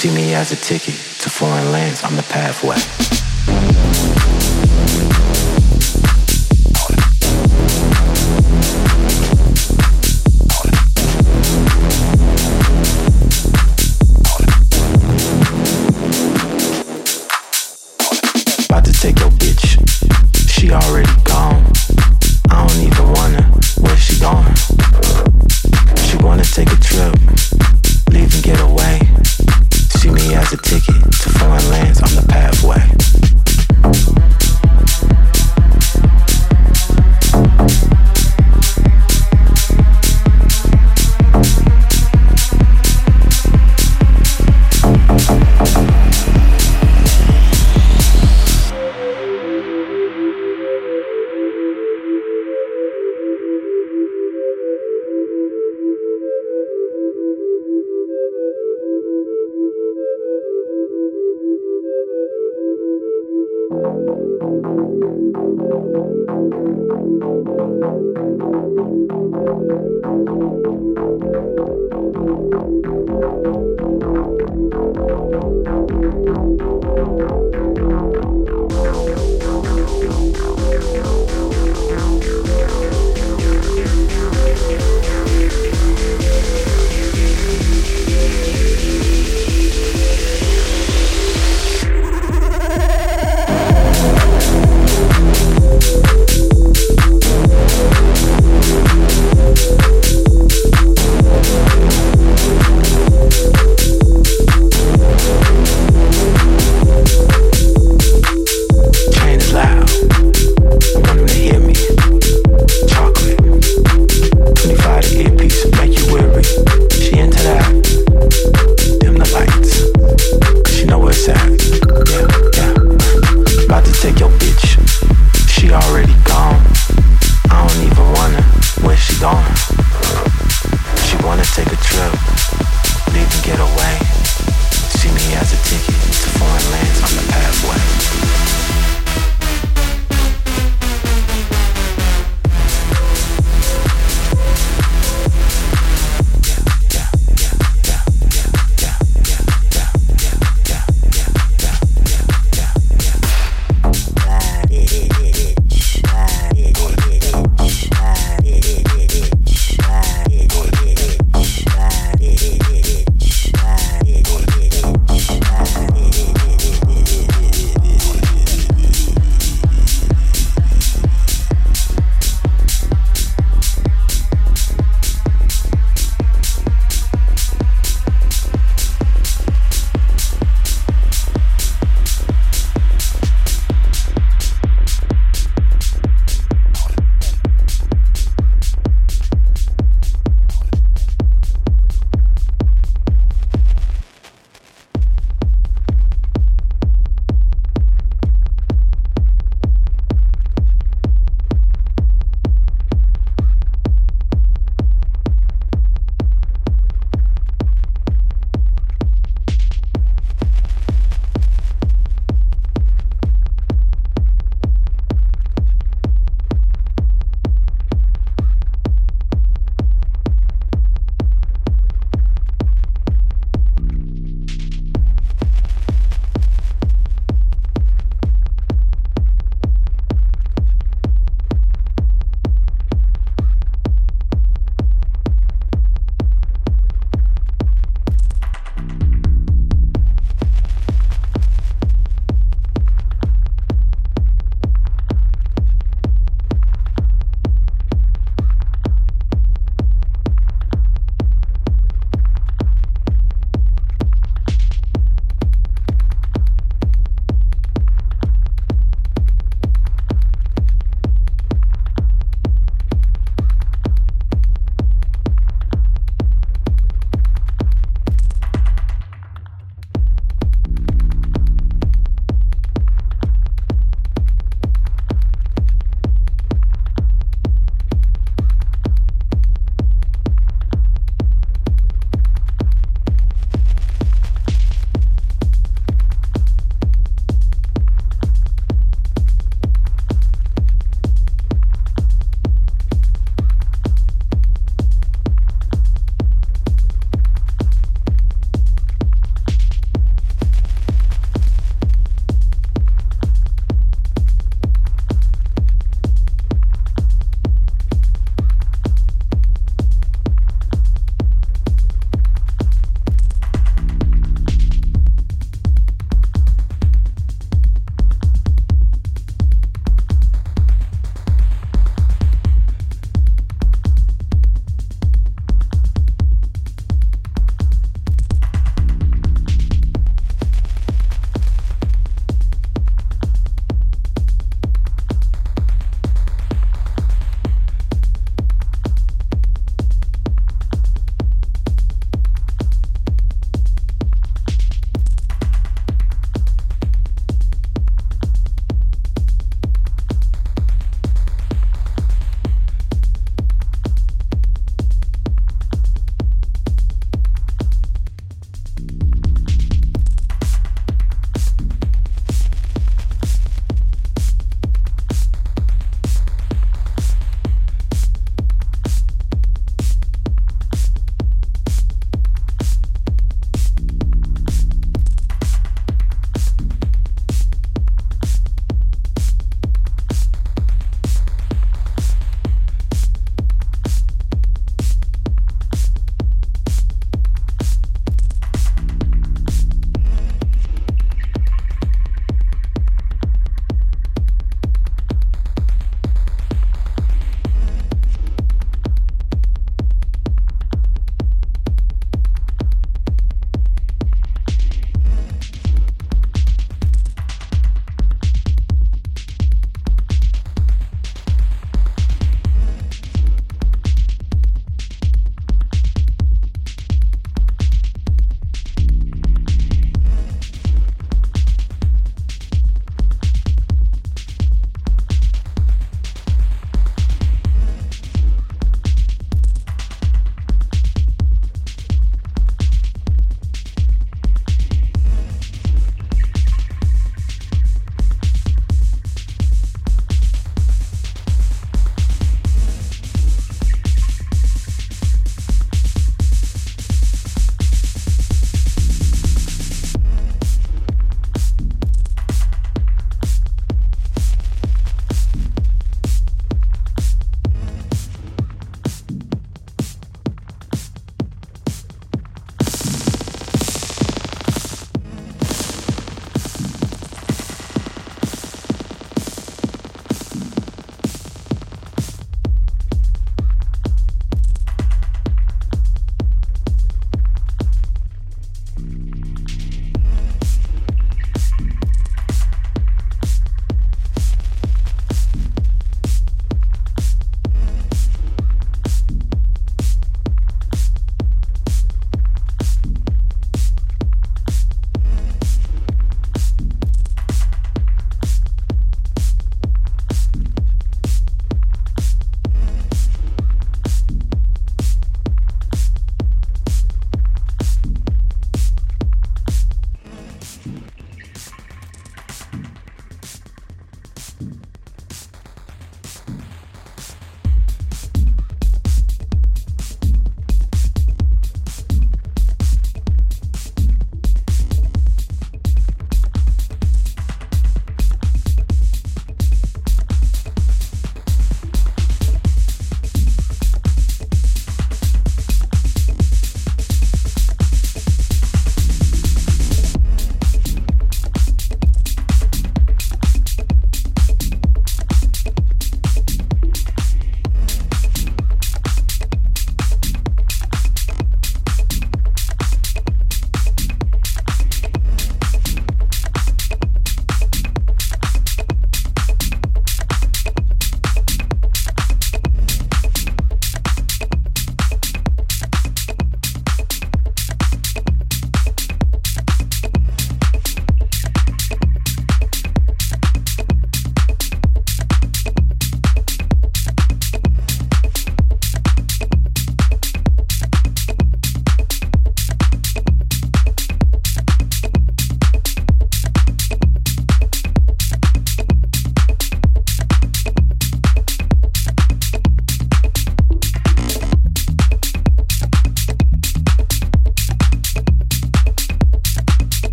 see me as a ticket to foreign lands. I'm the pathway.